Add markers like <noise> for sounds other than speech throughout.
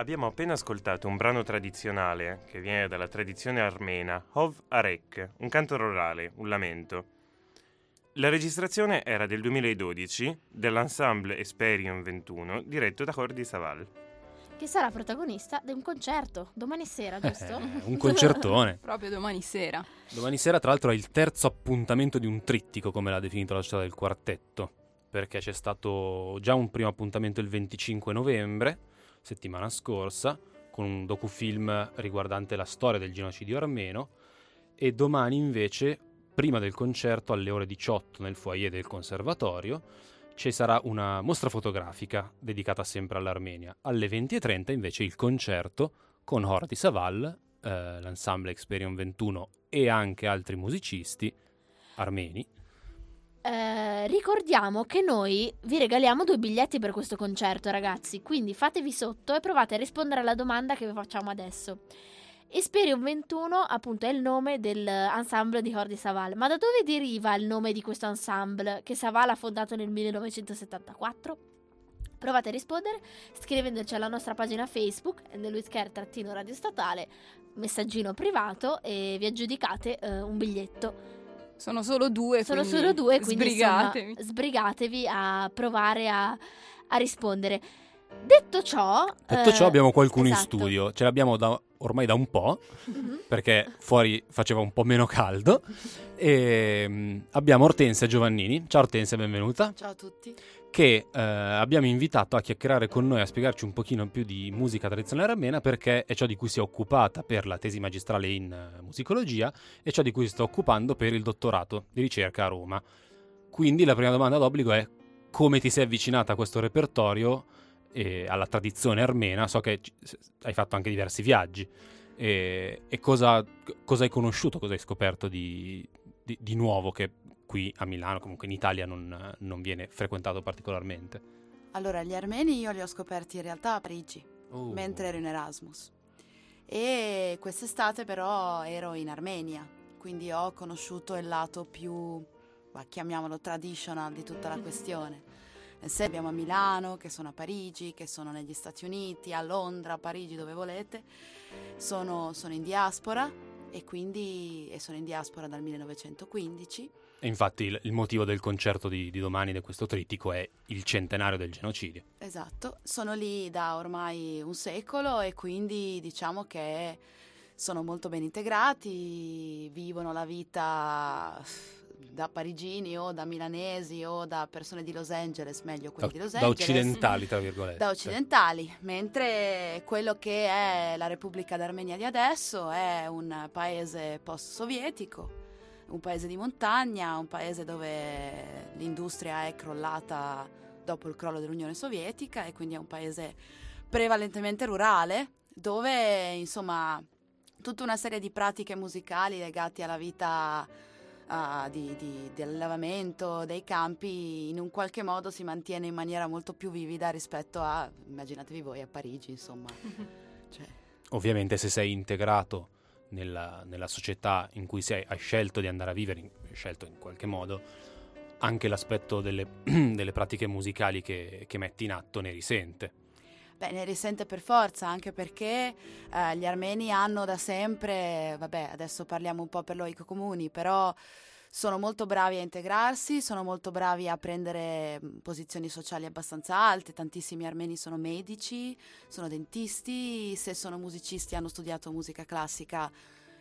Abbiamo appena ascoltato un brano tradizionale che viene dalla tradizione armena, Hov Arek, un canto rurale, un lamento. La registrazione era del 2012 dell'ensemble Esperion 21 diretto da Cordi Saval. Che sarà protagonista di un concerto domani sera, giusto? Eh, un concertone. <laughs> Proprio domani sera. Domani sera, tra l'altro, è il terzo appuntamento di un trittico, come l'ha definito la società del quartetto. Perché c'è stato già un primo appuntamento il 25 novembre, settimana scorsa, con un docufilm riguardante la storia del genocidio armeno. E domani, invece, prima del concerto, alle ore 18 nel foyer del conservatorio, ci sarà una mostra fotografica dedicata sempre all'Armenia. Alle 20.30 invece il concerto con Horti Saval, eh, l'ensemble Experion 21 e anche altri musicisti armeni. Eh, ricordiamo che noi vi regaliamo due biglietti per questo concerto, ragazzi. Quindi fatevi sotto e provate a rispondere alla domanda che vi facciamo adesso. Esperium 21 appunto è il nome dell'ensemble di Hordi Saval. Ma da dove deriva il nome di questo ensemble che Saval ha fondato nel 1974? Provate a rispondere scrivendoci alla nostra pagina Facebook, nell'Whisker-Radio Statale, messaggino privato e vi aggiudicate eh, un biglietto. Sono solo due, Sono quindi solo due, quindi sbrigatevi. insomma, sbrigatevi a provare a, a rispondere. Detto ciò, Detto eh, ciò, abbiamo qualcuno in esatto. studio. Ce l'abbiamo da- ormai da un po', Mhm. perché fuori faceva un po' meno caldo. E mm, abbiamo Ortensia Giovannini. Ciao Ortensia, benvenuta. Ciao a tutti. Che eh, abbiamo invitato a chiacchierare con noi, a spiegarci un pochino più di musica tradizionale armena, perché è ciò di cui si è occupata per la tesi magistrale in eh, musicologia e ciò di cui si sta occupando per il dottorato di ricerca a Roma. Quindi la prima domanda d'obbligo è come ti sei avvicinata a questo repertorio e alla tradizione armena? So che hai fatto anche diversi viaggi. E, e cosa, cosa hai conosciuto, cosa hai scoperto di, di- di nuovo che qui a Milano, comunque in Italia, non, non viene frequentato particolarmente? Allora, gli armeni io li ho scoperti in realtà a Parigi, mentre ero in Erasmus. E quest'estate però ero in Armenia, quindi ho conosciuto il lato più, chiamiamolo traditional di tutta la questione. Senso abbiamo a Milano, che sono a Parigi, che sono negli Stati Uniti, a Londra, a Parigi, dove volete. Sono, sono in diaspora e quindi e sono in diaspora dal 1915. E infatti il, il motivo del concerto di, di domani di questo trittico è il centenario del genocidio. Esatto, sono lì da ormai un secolo e quindi diciamo che sono molto ben integrati, vivono la vita da parigini o da milanesi o da persone di Los Angeles, meglio Da, quelli di Los da Angeles. occidentali, tra virgolette. Da occidentali, mentre quello che è la Repubblica d'Armenia di adesso è un paese post-sovietico, un paese di montagna, un paese dove l'industria è crollata dopo il crollo dell'Unione Sovietica e quindi è un paese prevalentemente rurale dove insomma tutta una serie di pratiche musicali legate alla vita ah, di, di- dell'allevamento dei campi in un qualche modo si mantiene in maniera molto più vivida rispetto a, immaginatevi voi, a Parigi insomma. <laughs> Cioè, Ovviamente se sei integrato nella, nella società in cui sei, hai scelto di andare a vivere, in- scelto in qualche modo, anche l'aspetto delle, <clears throat> delle pratiche musicali che, che metti in atto ne risente. Beh, ne risente per forza, anche perché eh, gli armeni hanno da sempre, vabbè, adesso parliamo un po' per loico comuni, però sono molto bravi a integrarsi, sono molto bravi a prendere mh, posizioni sociali abbastanza alte, tantissimi armeni sono medici, sono dentisti, se sono musicisti hanno studiato musica classica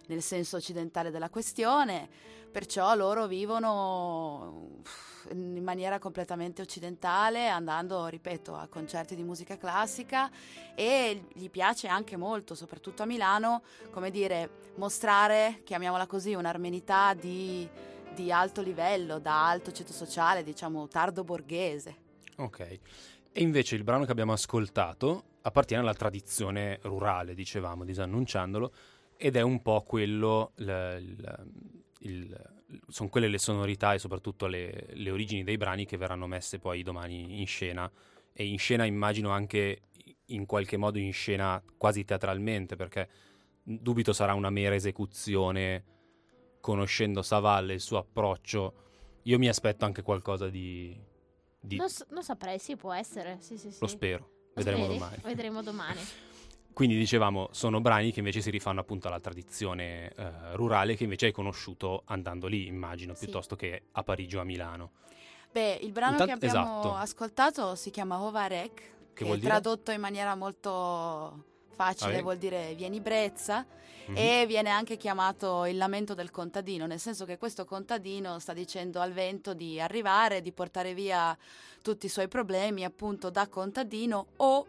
nel senso occidentale della questione, perciò loro vivono uff, in maniera completamente occidentale, andando, ripeto, a concerti di musica classica e gli piace anche molto, soprattutto a Milano, come dire, mostrare, chiamiamola così, un'armenità di, di alto livello, da alto ceto sociale, diciamo tardo borghese. Ok. E invece il brano che abbiamo ascoltato appartiene alla tradizione rurale, dicevamo, disannunciandolo, ed è un po' quello, sono quelle le sonorità e soprattutto le, le origini dei brani che verranno messe poi domani in scena. E in scena immagino anche in qualche modo in scena quasi teatralmente, perché dubito sarà una mera esecuzione, conoscendo Savalle e il suo approccio. Io mi aspetto anche qualcosa di... di- Non, s- non saprei, sì, può essere. Sì, sì, sì. lo spero. Lo Vedremo speri? domani. Vedremo domani. <laughs> Quindi dicevamo, sono brani che invece si rifanno appunto alla tradizione eh, rurale che invece hai conosciuto andando lì, immagino, Sì. piuttosto che a Parigi o a Milano. Beh, il brano Intanto- che abbiamo esatto. ascoltato si chiama Hovarek, che, vuol è dire? tradotto in maniera molto facile, Ah, vuol dire vieni brezza Mhm. e viene anche chiamato il lamento del contadino, nel senso che questo contadino sta dicendo al vento di arrivare, di portare via tutti i suoi problemi appunto da contadino o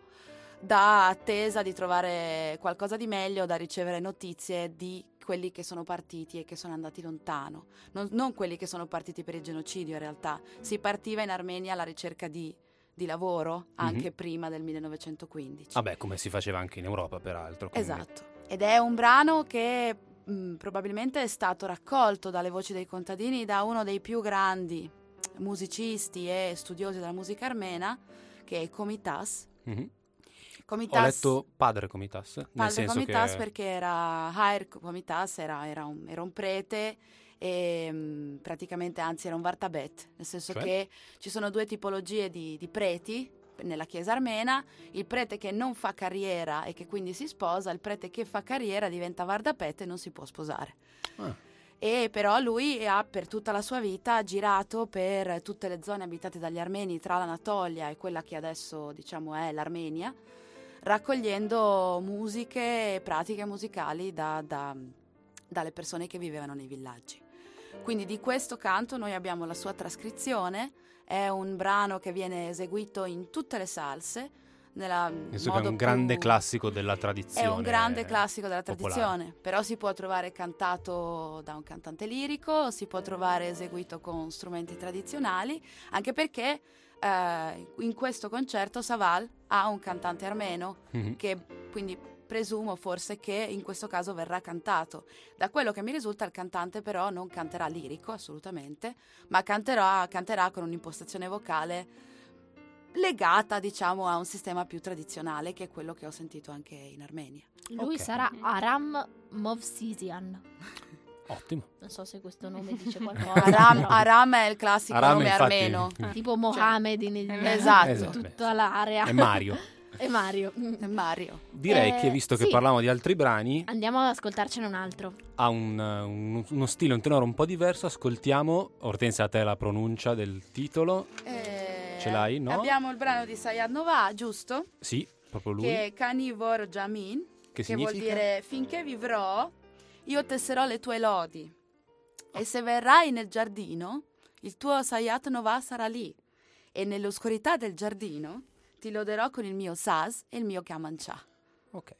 da attesa di trovare qualcosa di meglio, da ricevere notizie di quelli che sono partiti e che sono andati lontano, non, non quelli che sono partiti per il genocidio in realtà. Si partiva in Armenia alla ricerca di, di lavoro anche Mhm. prima del 1915. Vabbè, come si faceva anche in Europa, peraltro. quindi- Esatto. Ed è un brano che mh, probabilmente è stato raccolto dalle voci dei contadini da uno dei più grandi musicisti e studiosi della musica armena, che è Komitas. Mhm. Komitas Ho letto Padre Comitas, Padre senso Komitas che... perché era Hair Komitas, era, era un, era un prete e mh, praticamente anzi era un Vartabet, nel senso Cioè? che ci sono due tipologie di, di preti nella chiesa armena, il prete che non fa carriera e che quindi si sposa, il prete che fa carriera diventa Vardapet e non si può sposare. Ah, E però lui ha per tutta la sua vita girato per tutte le zone abitate dagli armeni tra l'Anatolia e quella che adesso diciamo è l'Armenia, raccogliendo musiche e pratiche musicali da- da- dalle persone che vivevano nei villaggi. Quindi di questo canto noi abbiamo la sua trascrizione, è un brano che viene eseguito in tutte le salse. Nella penso che è un grande più- classico della tradizione. è un grande classico della popolare. tradizione, però si può trovare cantato da un cantante lirico, si può trovare eseguito con strumenti tradizionali, anche perché eh, in questo concerto Saval ha un cantante armeno Mhm. che quindi presumo forse che in questo caso verrà cantato. Da quello che mi risulta il cantante però non canterà lirico assolutamente, ma canterà, canterà con un'impostazione vocale legata diciamo a un sistema più tradizionale che è quello che ho sentito anche in Armenia. Lui Ok. sarà Aram Movsisian. <laughs> Ottimo. Non so se questo nome dice <laughs> qualcosa. Aram, Aram è il classico Aram, nome infatti, armeno. tipo Mohammed in, in- Esatto. in Esatto, tutta beh, l'area. È Mario. <laughs> E Mario. Mario. Direi Eh, che visto che sì. parliamo di altri brani, Andiamo ad ascoltarcene un altro. ha un, un- uno stile, un tenore un po' diverso. Ascoltiamo, Ortensia, a te la pronuncia del titolo. Eh, Ce l'hai, no? Abbiamo il brano di Sayad Nova, giusto? Sì, proprio lui. Che è Kanivor Jamin, che che vuol significa? dire finché vivrò io tesserò le tue lodi e se verrai nel giardino il tuo Sayat Nova sarà lì e nell'oscurità del giardino ti loderò con il mio saz e il mio kamancha. Ok.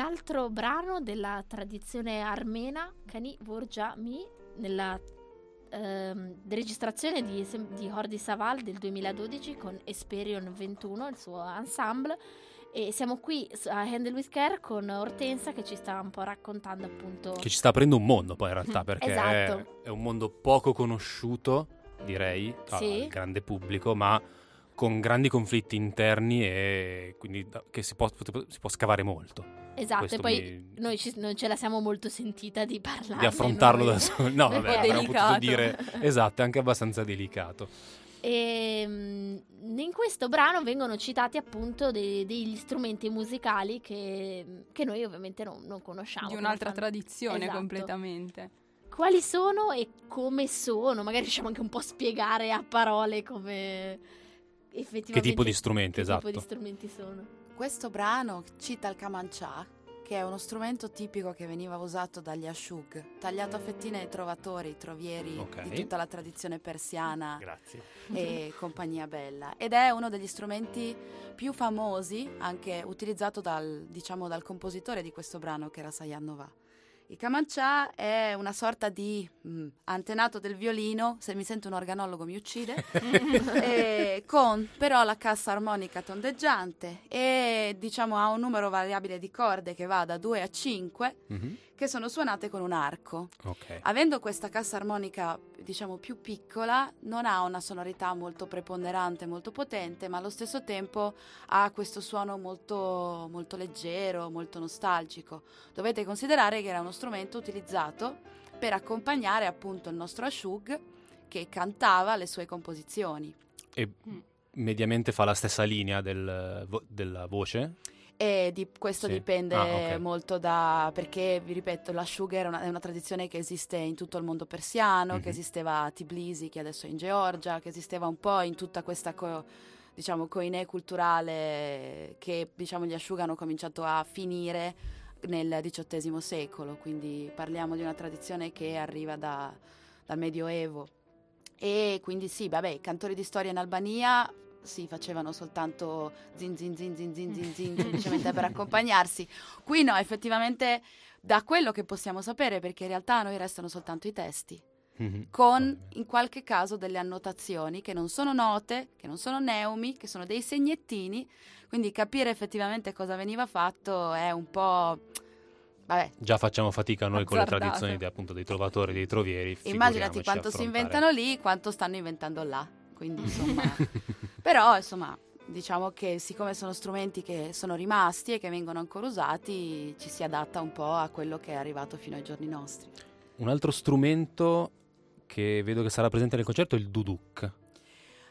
Un altro brano della tradizione armena, Kani Vorja Mi, nella ehm, registrazione di, di Hordi Saval del 2012 con Esperion 21, il suo ensemble. E siamo qui a Handle with Care con Ortensa che ci sta un po' raccontando appunto Che ci sta aprendo un mondo poi in realtà, <laughs> perché Esatto. è, è un mondo poco conosciuto, direi, Sì. al grande pubblico, ma con grandi conflitti interni e quindi che si può, si può scavare molto. Esatto, Questo e poi mi- noi ci- non ce la siamo molto sentita di parlare. di affrontarlo noi. da soli. No, <laughs> vabbè, avremmo potuto delicato. dire esatto, è anche abbastanza delicato. E mm, in questo brano vengono citati appunto dei- degli strumenti musicali che, che noi ovviamente non, non conosciamo. Di un'altra fanno- tradizione Esatto. completamente. Quali sono e come sono? Magari riusciamo anche un po' a spiegare a parole come effettivamente Che tipo di strumenti, che esatto. tipo di strumenti sono. Questo brano cita il kamanchà, che è uno strumento tipico che veniva usato dagli ashug, tagliato a fettine ai trovatori, trovieri Ok. di tutta la tradizione persiana Grazie. e compagnia bella. Ed è uno degli strumenti più famosi, anche utilizzato dal, diciamo, dal compositore di questo brano, che era Sayan Nova. Il kamanchà è una sorta di mm, antenato del violino, se mi sento un organologo mi uccide, <laughs> e con però la cassa armonica tondeggiante e diciamo ha un numero variabile di corde che va da 2 a 5 Mhm, che sono suonate con un arco. Ok. Avendo questa cassa armonica, diciamo, più piccola, non ha una sonorità molto preponderante, molto potente, ma allo stesso tempo ha questo suono molto, molto leggero, molto nostalgico. Dovete considerare che era uno strumento utilizzato per accompagnare appunto il nostro Ashug che cantava le sue composizioni. E mediamente fa la stessa linea del vo- della voce? E di questo Sì. dipende Ah, ok. molto da perché vi ripeto, l'asciuga era una, è una tradizione che esiste in tutto il mondo persiano, Mhm. che esisteva a Tbilisi, che adesso è in Georgia, che esisteva un po' in tutta questa co- diciamo coinè culturale che diciamo gli asciuga hanno cominciato a finire nel XVIII secolo, quindi parliamo di una tradizione che arriva da- dal Medioevo. E quindi sì, vabbè, i cantori di storia in Albania si facevano soltanto zin zin zin zin zin zin zin semplicemente per <laughs> accompagnarsi. Qui no, effettivamente da quello che possiamo sapere, perché in realtà a noi restano soltanto i testi, Mhm. con in qualche caso delle annotazioni che non sono note, che non sono neumi, che sono dei segnettini, quindi capire effettivamente cosa veniva fatto è un po'... Vabbè, Già facciamo fatica noi con le tradizioni dei, appunto, dei trovatori, dei trovieri. immaginati quanto si inventano lì, quanto stanno inventando là. Quindi <laughs> insomma... Però, insomma, diciamo che siccome sono strumenti che sono rimasti e che vengono ancora usati, ci si adatta un po' a quello che è arrivato fino ai giorni nostri. Un altro strumento che vedo che sarà presente nel concerto è il duduk.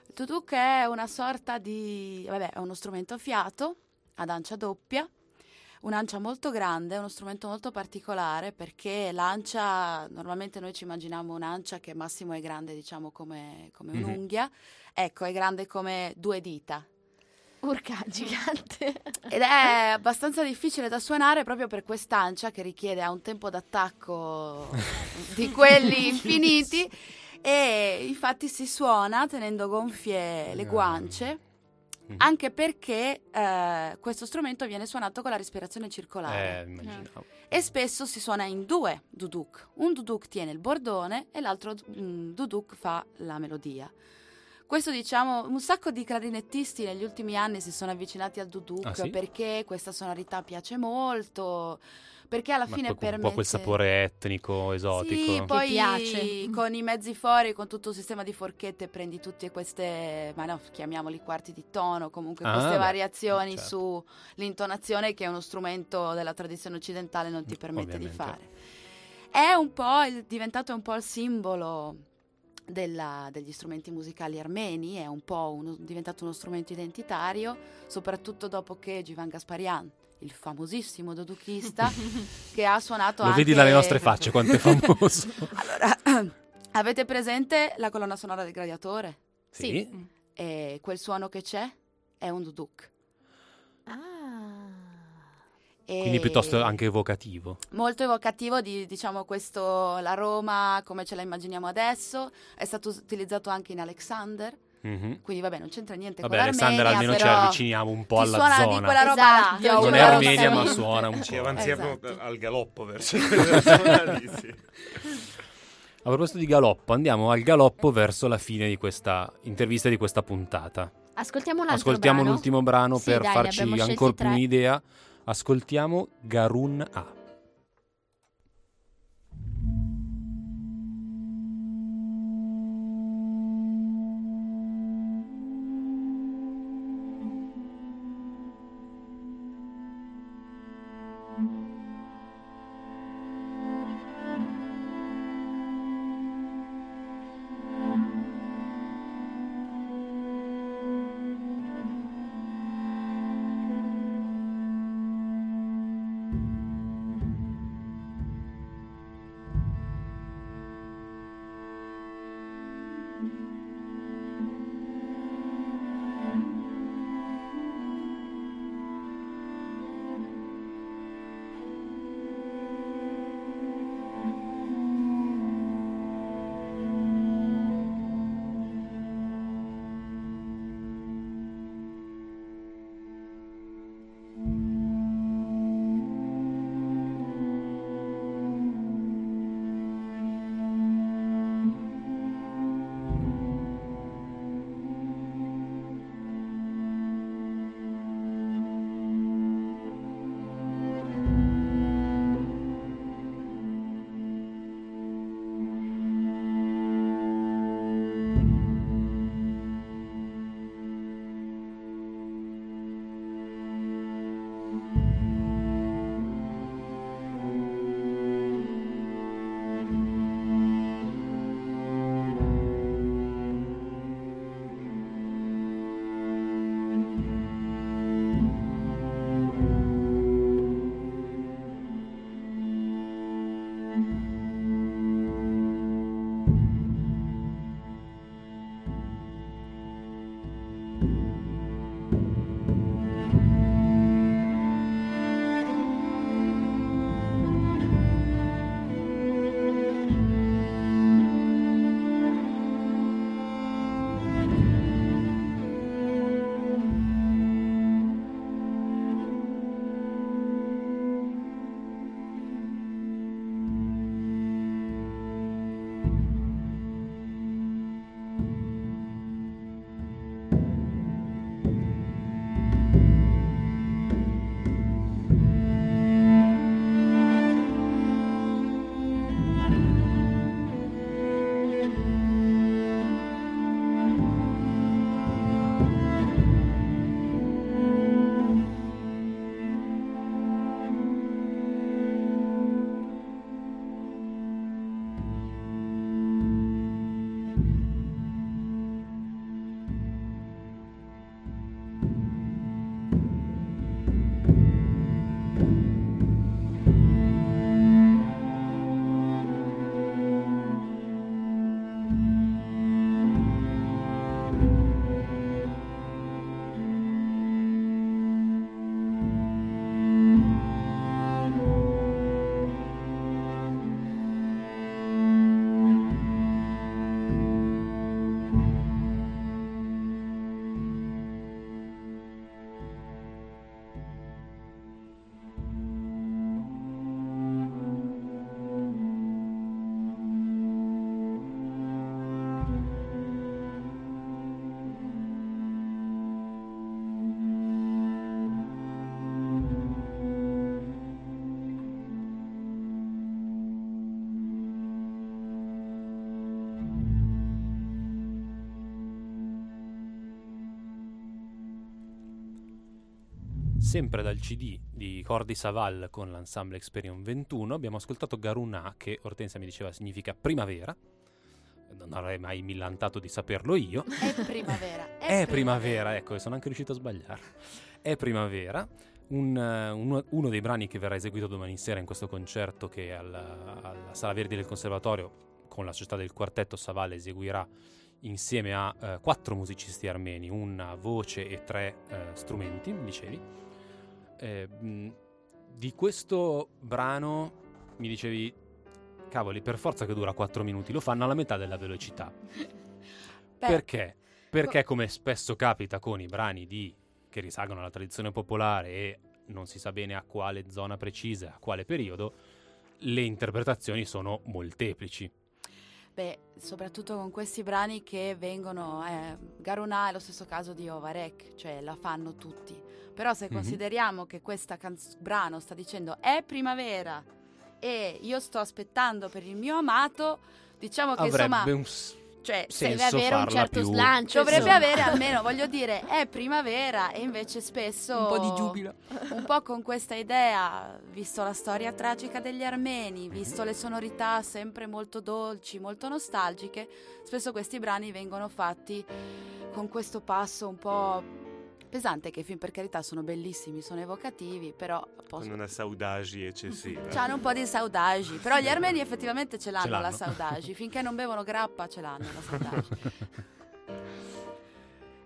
Il tuduk è una sorta di... vabbè, è uno strumento a fiato, ad ancia doppia, un'ancia molto grande, è uno strumento molto particolare perché l'ancia, normalmente noi ci immaginiamo un'ancia che massimo è grande, diciamo, come, come Mhm. un'unghia, ecco, è grande come due dita. Urca <laughs> gigante. Ed è abbastanza difficile da suonare proprio per quest'ancia che richiede un tempo d'attacco <laughs> di quelli infiniti e infatti si suona tenendo gonfie le guance Mhm. anche perché eh, questo strumento viene suonato con la respirazione circolare Eh, immaginavo. e spesso si suona in due duduk. Un duduk tiene il bordone e l'altro mm, duduk fa la melodia. Questo diciamo, un sacco di clarinettisti negli ultimi anni si sono avvicinati al duduk Ah, sì? perché questa sonorità piace molto, perché alla Ma fine permette... un po' quel sapore etnico, esotico. Sì, poi piace. con i mezzi fuori, con tutto il sistema di forchette, prendi tutte queste, ma no, chiamiamoli quarti di tono, comunque Ah, queste beh, variazioni certo. sull'intonazione che uno strumento della tradizione occidentale non ti permette di Ovviamente. fare. È un po' il- diventato un po' il simbolo della- degli strumenti musicali armeni, è un po' uno- diventato uno strumento identitario, soprattutto dopo che Givan Gasparian, il famosissimo dodukista, <laughs> che ha suonato Lo anche... vedi dalle nostre facce quanto è <laughs> famoso. Allora, <clears throat> avete presente la colonna sonora del gladiatore? sì. E quel suono che c'è è un duduk. Ah. E Quindi piuttosto anche evocativo. Molto evocativo di, diciamo, questo, la Roma come ce la immaginiamo adesso. È stato utilizzato anche in Alexander, Mhm. Quindi vabbè, non c'entra niente Vabbè, con Alexander, l'Armenia, almeno ci però avviciniamo un po' alla suona di zona. quella roba Esatto, Non è Armenia, ma suona un <laughs> Ci po'. avanziamo Esatto. al galoppo verso <laughs> quella zona lì, sì. A proposito di galoppo, andiamo al galoppo verso la fine di questa intervista di questa puntata. Ascoltiamo un altro Ascoltiamo brano. l'ultimo brano Sì, per dai, farci ancora più un'idea. Ascoltiamo Garun A. Sempre dal CD di Cordi Saval con l'ensemble Experion 21 abbiamo ascoltato Garuna che Ortensia mi diceva significa primavera. Non avrei mai millantato di saperlo io. È primavera. È primavera, ecco, e sono anche riuscito a sbagliare. È primavera. Un, eh, uno, uno dei brani che verrà eseguito domani sera in questo concerto che alla, alla Sala Verdi del Conservatorio con la società del quartetto Saval eseguirà insieme a eh, quattro musicisti armeni, una voce e tre eh, strumenti, dicevi. Eh, di questo brano mi dicevi, cavoli, per forza che dura quattro minuti, lo fanno alla metà della velocità. <laughs> Beh, Perché? Perché come spesso capita con i brani di, che risalgono alla tradizione popolare e non si sa bene a quale zona precisa, a quale periodo, le interpretazioni sono molteplici. Beh, soprattutto con questi brani che vengono, eh, Garuna è lo stesso caso di Ovarek, cioè la fanno tutti. Però se Mhm. consideriamo che questo brano sta dicendo è primavera e io sto aspettando per il mio amato, diciamo che Avrebbe insomma, un cioè, Deve avere un certo più- slancio. dovrebbe insomma. avere almeno, voglio dire, è primavera e invece spesso Un po' di giubilo. un po' con questa idea, visto la storia tragica degli armeni, visto le sonorità sempre molto dolci, molto nostalgiche, spesso questi brani vengono fatti con questo passo un po' pesante, che i film per carità sono bellissimi, sono evocativi, però Con possono... una saudagi eccessiva. <laughs> Hanno un po' di saudagi, però gli armeni effettivamente ce l'hanno, la l'hanno. saudagi, finché non bevono grappa ce l'hanno la saudagi. <laughs>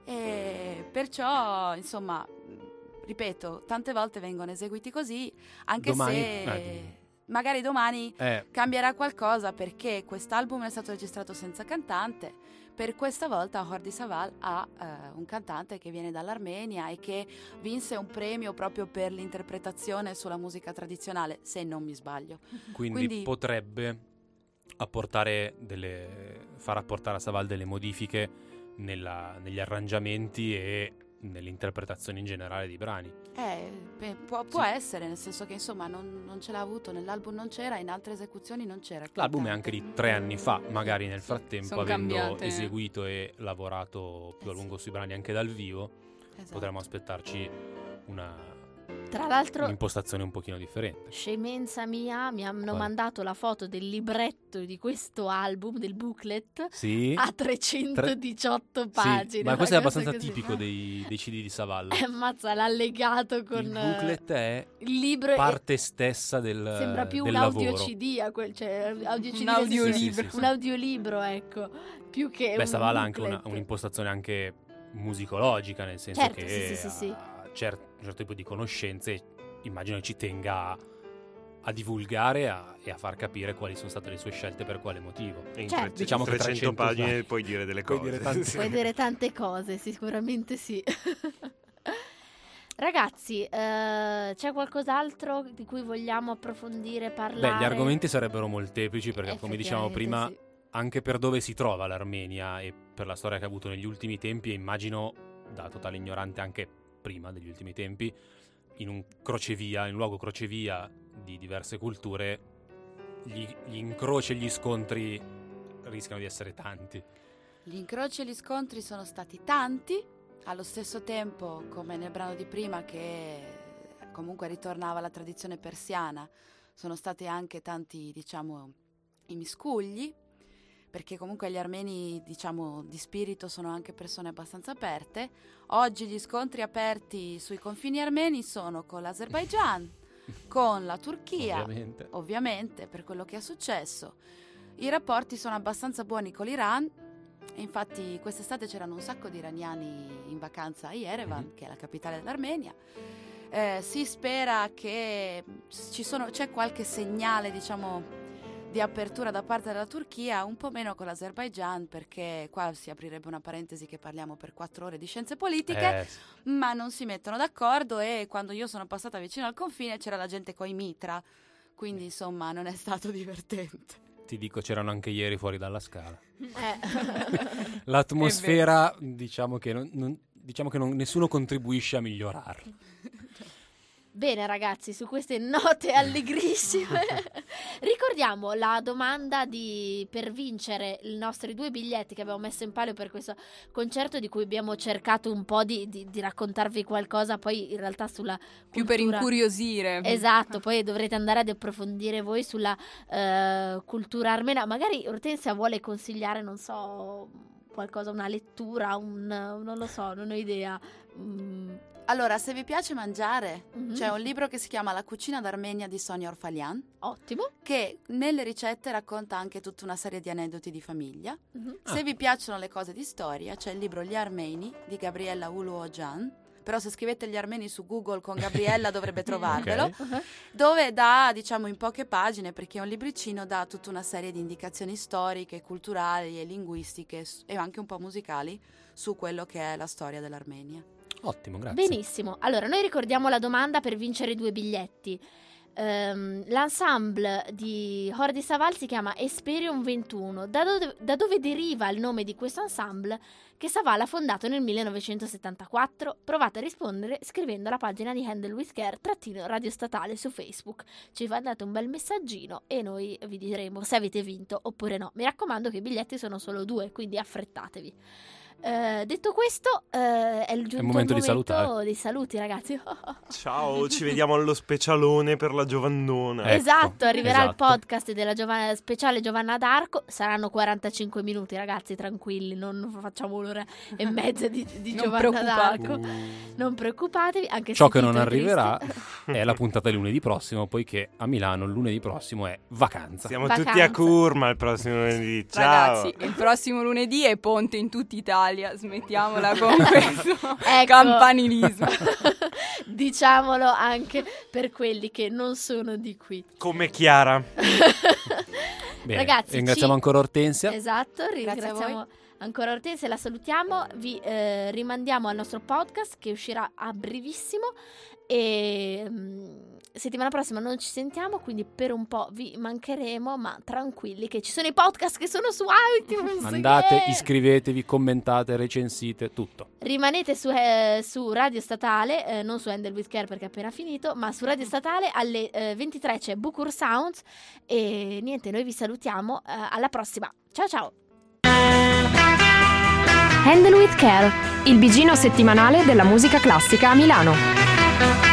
E perciò, insomma, ripeto, tante volte vengono eseguiti così, anche Domani- se eh, magari domani Eh, cambierà qualcosa perché quest'album è stato registrato senza cantante. Per questa volta Hordi Saval ha eh, un cantante che viene dall'Armenia e che vinse un premio proprio per l'interpretazione sulla musica tradizionale, se non mi sbaglio. quindi, Quindi- potrebbe apportare delle, far apportare a Saval delle modifiche nella- negli arrangiamenti e nell'interpretazione in generale dei brani. Eh, beh, può, può essere, nel senso che insomma non, non ce l'ha avuto, nell'album non c'era, in altre esecuzioni non c'era. L'album è anche di tre anni fa, magari nel frattempo, Sono avendo cambiate. eseguito e lavorato più a Eh sì. lungo sui brani anche dal vivo, Esatto. potremmo aspettarci una, Tra l'altro, un'impostazione un pochino differente. scemenza mia, mi hanno Quale? mandato la foto del libretto di questo album, del booklet, Sì, a 318 sì, pagine. ma questo è abbastanza così. tipico dei, dei CD di Saval. Eh, Ammazza, l'ha legato con... Il booklet è il libro è- parte stessa del, sembra più del un audio lavoro. CD, a quel, cioè audio CD Un Sì, sì, audiolibro. sì, sì. un audiolibro, ecco, più che Beh, un Saval ha anche una- un'impostazione anche musicologica, nel senso Certo, che sì, sì, sì, sì. Cer- un certo tipo di conoscenze, immagino che ci tenga a, a divulgare a- e a far capire quali sono state le sue scelte per quale motivo. E in Certo. tre- Diciamo che 300 300 pagine slide. puoi dire delle Puoi cose. dire tante- Puoi dire tante cose, sicuramente sì. <laughs> Ragazzi, eh, c'è qualcos'altro di cui vogliamo approfondire, parlare? Beh, gli argomenti sarebbero molteplici perché, come dicevamo prima, Effettivamente anche per dove si trova l'Armenia e per la storia che ha avuto negli ultimi tempi, e immagino, da totale ignorante anche prima degli ultimi tempi, in un crocevia, in un luogo crocevia di diverse culture, gli, gli incroci e gli scontri rischiano di essere tanti. Gli incroci e gli scontri sono stati tanti, allo stesso tempo, come nel brano di prima, che comunque ritornava alla tradizione persiana, sono stati anche tanti, diciamo, i miscugli, perché comunque gli armeni, diciamo, di spirito sono anche persone abbastanza aperte. Oggi gli scontri aperti sui confini armeni sono con l'Azerbaigian, <laughs> con la Turchia, Ovviamente. ovviamente per quello che è successo. I rapporti sono abbastanza buoni con l'Iran. e Infatti quest'estate c'erano un sacco di iraniani in vacanza a Yerevan, Mhm. che è la capitale dell'Armenia. Eh, si spera che ci sono- c'è qualche segnale, diciamo, di apertura da parte della Turchia, un po' meno con l'Azerbaigian, perché qua si aprirebbe una parentesi che parliamo per quattro ore di scienze politiche Eh, ma non si mettono d'accordo e quando io sono passata vicino al confine c'era la gente coi mitra, quindi insomma non è stato <laughs> divertente. ti dico, c'erano anche ieri fuori dalla scala. Eh. <laughs> L'atmosfera, diciamo che, non, non- diciamo che non- nessuno contribuisce a migliorarla. Bene ragazzi, su queste note <laughs> allegrissime ricordiamo la domanda di, per vincere i nostri due biglietti che abbiamo messo in palio per questo concerto di cui abbiamo cercato un po' di, di- di raccontarvi qualcosa, poi in realtà sulla Più per cultura- incuriosire. Esatto, poi dovrete andare ad approfondire voi sulla eh, cultura armena. Magari Ortensia vuole consigliare, non so, qualcosa, una lettura, un, non lo so, non ho idea. Mm, Allora, se vi piace mangiare, mhm. c'è un libro che si chiama La cucina d'Armenia di Sonia Orfalian, Ottimo. che nelle ricette racconta anche tutta una serie di aneddoti di famiglia. Mhm. Ah. Se vi piacciono le cose di storia, c'è il libro Gli Armeni di Gabriella Uluojan, però se scrivete gli armeni su Google con Gabriella <laughs> dovrebbe trovarvelo, Ok. Uh-huh. dove dà, diciamo, in poche pagine, perché è un libricino, dà tutta una serie di indicazioni storiche, culturali e linguistiche e anche un po' musicali su quello che è la storia dell'Armenia. Ottimo, grazie. Benissimo. Allora, noi ricordiamo la domanda per vincere due biglietti. Ehm, l'ensemble di Horde Saval si chiama Esperium 21. Da dove, da dove deriva il nome di questo ensemble che Saval ha fondato nel 1974? Provate a rispondere scrivendo alla pagina di Handle with Care trattino radio statale su Facebook. Ci mandate un bel messaggino e noi vi diremo se avete vinto oppure no. Mi raccomando che i biglietti sono solo due, quindi affrettatevi. Eh, detto questo, eh, è il giunto momento il di salutare. dei saluti, ragazzi. <laughs> Ciao, ci vediamo allo specialone per la Giovannona. Ecco, esatto, arriverà il esatto. podcast della Giovanna- speciale Giovanna d'Arco. Saranno 45 minuti, ragazzi, tranquilli, non facciamo un'ora e mezza di, di Giovanna d'Arco. Non preoccupatevi, anche Ciò se che non arriverà è la <laughs> puntata di lunedì prossimo, poiché a Milano il lunedì prossimo è vacanza. Siamo Vacanza. tutti a Curma il prossimo lunedì. Ciao. Ragazzi, il prossimo lunedì è ponte in tutta Italia, smettiamola con <laughs> questo Ecco. campanilismo. <laughs> Diciamolo anche per quelli che non sono di qui. Come Chiara. <laughs> Bene, Ragazzi, ringraziamo ci- ancora Ortensia. Esatto, ringraziamo ancora Ortensia, la salutiamo, vi eh, rimandiamo al nostro podcast che uscirà a brevissimo e mm, settimana prossima non ci sentiamo, quindi per un po' vi mancheremo, ma tranquilli che ci sono i podcast che sono su iTunes. <laughs> Andate, yeah! iscrivetevi, commentate, recensite, tutto. Rimanete su, eh, su Radio Statale, eh, non su Handle with Care perché è appena finito, ma su Radio Statale alle eh, 23 c'è Bucur Sounds e niente, noi vi salutiamo, eh, alla prossima. Ciao ciao! Handle with Care, il bigino settimanale della musica classica a Milano.